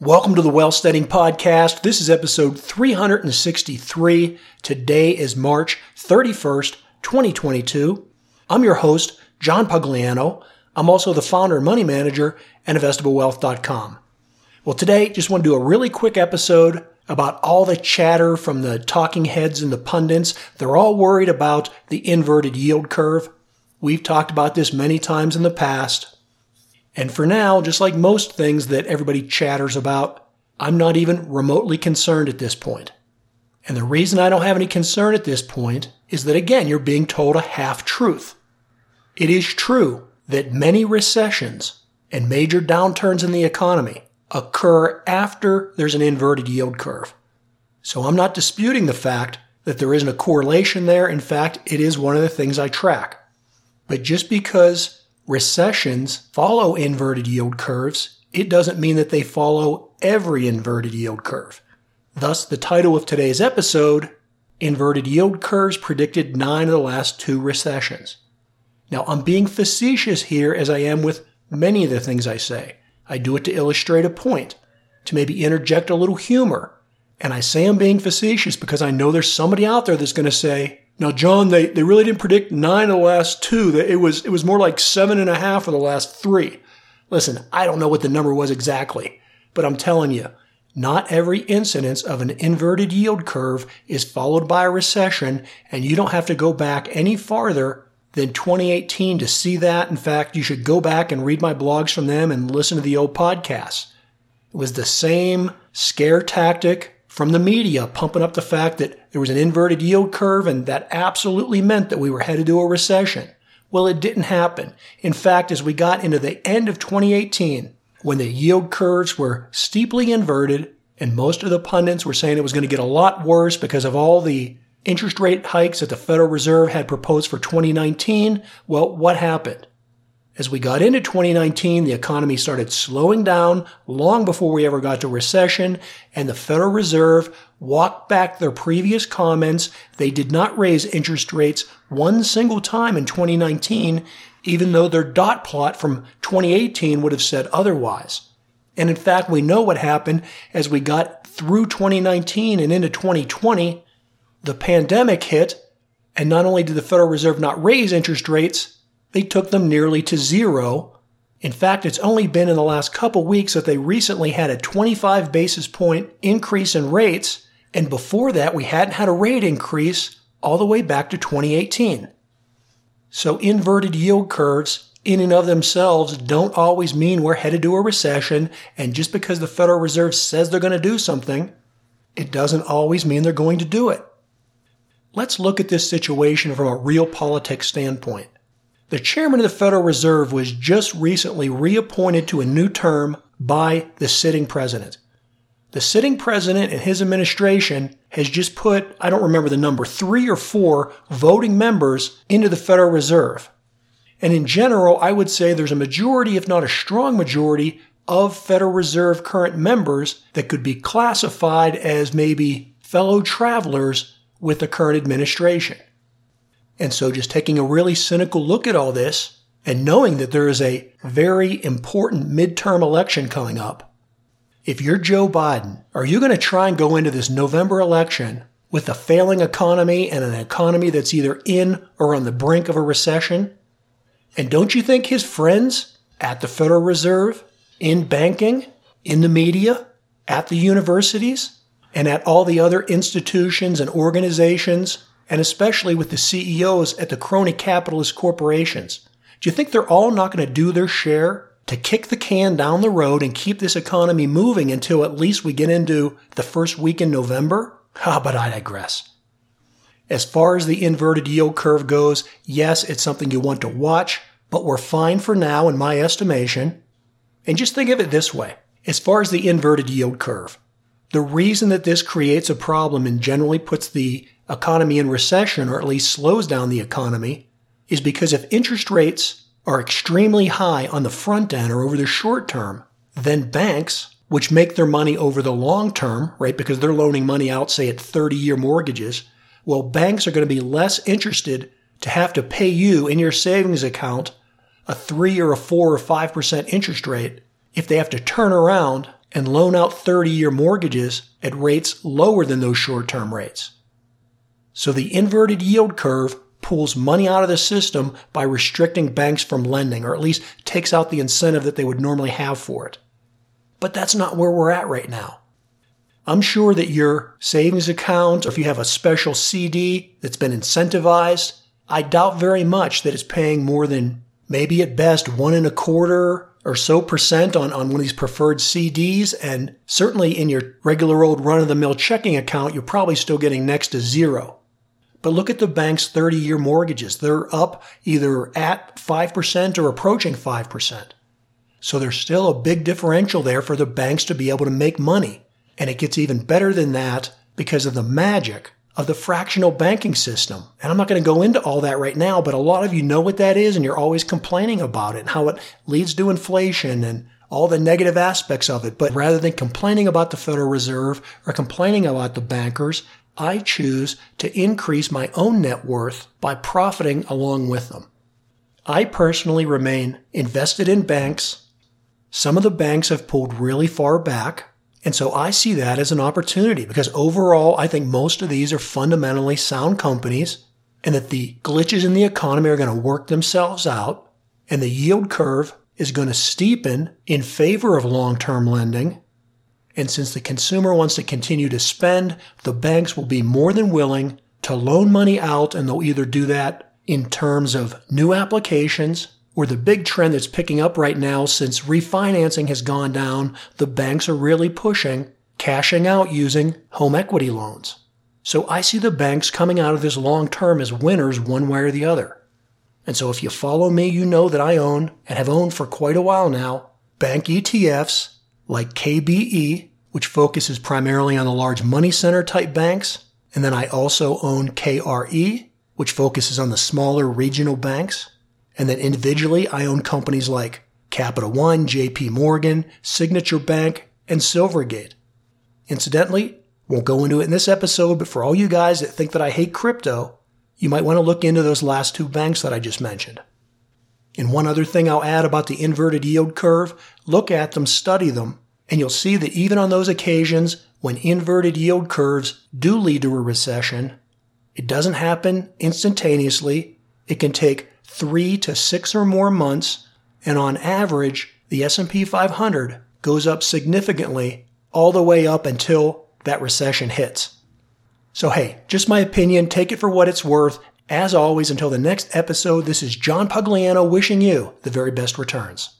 Welcome to the Well Studying Podcast. This is episode 363. Today is March 31st, 2022. I'm your host, John Pugliano. I'm also the founder and money manager at investablewealth.com. Well, today, just want to do a really quick episode about all the chatter from the talking heads and the pundits. They're all worried about the inverted yield curve. We've talked about this many times in the past. And for now, just like most things that everybody chatters about, I'm not even remotely concerned at this point. And the reason I don't have any concern at this point is that again, you're being told a half truth. It is true that many recessions and major downturns in the economy occur after there's an inverted yield curve. So I'm not disputing the fact that there isn't a correlation there. In fact, it is one of the things I track. But just because recessions follow inverted yield curves, it doesn't mean that they follow every inverted yield curve. Thus, the title of today's episode, Inverted Yield Curves Predicted Nine of the Last Two Recessions. Now, I'm being facetious here as I am with many of the things I say. I do it to illustrate a point, to maybe interject a little humor. And I say I'm being facetious because I know there's somebody out there that's going to say, now, John, they, they really didn't predict nine of the last two. It was, it was more like seven and a half of the last three. Listen, I don't know what the number was exactly, but I'm telling you, not every incidence of an inverted yield curve is followed by a recession, and you don't have to go back any farther than 2018 to see that. In fact, you should go back and read my blogs from them and listen to the old podcasts. It was the same scare tactic from the media pumping up the fact that there was an inverted yield curve and that absolutely meant that we were headed to a recession. Well, it didn't happen. In fact, as we got into the end of 2018, when the yield curves were steeply inverted and most of the pundits were saying it was going to get a lot worse because of all the interest rate hikes that the Federal Reserve had proposed for 2019, well, what happened? As we got into 2019, the economy started slowing down long before we ever got to recession, and the Federal Reserve walked back their previous comments. They did not raise interest rates one single time in 2019, even though their dot plot from 2018 would have said otherwise. And in fact, we know what happened as we got through 2019 and into 2020. The pandemic hit, and not only did the Federal Reserve not raise interest rates, they took them nearly to zero. In fact, it's only been in the last couple weeks that they recently had a 25 basis point increase in rates, and before that, we hadn't had a rate increase all the way back to 2018. So, inverted yield curves in and of themselves don't always mean we're headed to a recession, and just because the Federal Reserve says they're going to do something, it doesn't always mean they're going to do it. Let's look at this situation from a real politics standpoint. The chairman of the Federal Reserve was just recently reappointed to a new term by the sitting president. The sitting president and his administration has just put, I don't remember the number, three or four voting members into the Federal Reserve. And in general, I would say there's a majority, if not a strong majority, of Federal Reserve current members that could be classified as maybe fellow travelers with the current administration. And so just taking a really cynical look at all this and knowing that there is a very important midterm election coming up, if you're Joe Biden, are you going to try and go into this November election with a failing economy and an economy that's either in or on the brink of a recession? And don't you think his friends at the Federal Reserve, in banking, in the media, at the universities, and at all the other institutions and organizations and especially with the CEOs at the crony capitalist corporations. Do you think they're all not going to do their share to kick the can down the road and keep this economy moving until at least we get into the first week in November? Ah, but I digress. As far as the inverted yield curve goes, yes, it's something you want to watch, but we're fine for now in my estimation. And just think of it this way. As far as the inverted yield curve, the reason that this creates a problem and generally puts the economy in recession or at least slows down the economy is because if interest rates are extremely high on the front end or over the short term, then banks, which make their money over the long term, right, because they're loaning money out, say at 30 year mortgages, well, banks are going to be less interested to have to pay you in your savings account a three or a four or five percent interest rate if they have to turn around and loan out 30 year mortgages at rates lower than those short term rates. So the inverted yield curve pulls money out of the system by restricting banks from lending, or at least takes out the incentive that they would normally have for it. But that's not where we're at right now. I'm sure that your savings account, or if you have a special CD that's been incentivized, I doubt very much that it's paying more than maybe at best one and a quarter or so percent on, on one of these preferred CDs. And certainly in your regular old run of the mill checking account, you're probably still getting next to zero. But look at the bank's 30 year mortgages. They're up either at 5% or approaching 5%. So there's still a big differential there for the banks to be able to make money. And it gets even better than that because of the magic of the fractional banking system. And I'm not going to go into all that right now, but a lot of you know what that is and you're always complaining about it and how it leads to inflation and all the negative aspects of it. But rather than complaining about the Federal Reserve or complaining about the bankers, I choose to increase my own net worth by profiting along with them. I personally remain invested in banks. Some of the banks have pulled really far back. And so I see that as an opportunity because overall, I think most of these are fundamentally sound companies and that the glitches in the economy are going to work themselves out and the yield curve is going to steepen in favor of long-term lending. And since the consumer wants to continue to spend, the banks will be more than willing to loan money out and they'll either do that in terms of new applications or the big trend that's picking up right now since refinancing has gone down, the banks are really pushing cashing out using home equity loans. So I see the banks coming out of this long term as winners one way or the other. And so if you follow me, you know that I own and have owned for quite a while now bank ETFs like KBE, which focuses primarily on the large money center type banks. And then I also own KRE, which focuses on the smaller regional banks. And then individually, I own companies like Capital One, JP Morgan, Signature Bank, and Silvergate. Incidentally, won't go into it in this episode, but for all you guys that think that I hate crypto, you might want to look into those last two banks that I just mentioned. And one other thing I'll add about the inverted yield curve, look at them, study them, and you'll see that even on those occasions when inverted yield curves do lead to a recession, it doesn't happen instantaneously. It can take three to six or more months, and on average, the S&P 500 goes up significantly all the way up until that recession hits. So hey, just my opinion, take it for what it's worth. As always, until the next episode, this is John Pugliano wishing you the very best returns.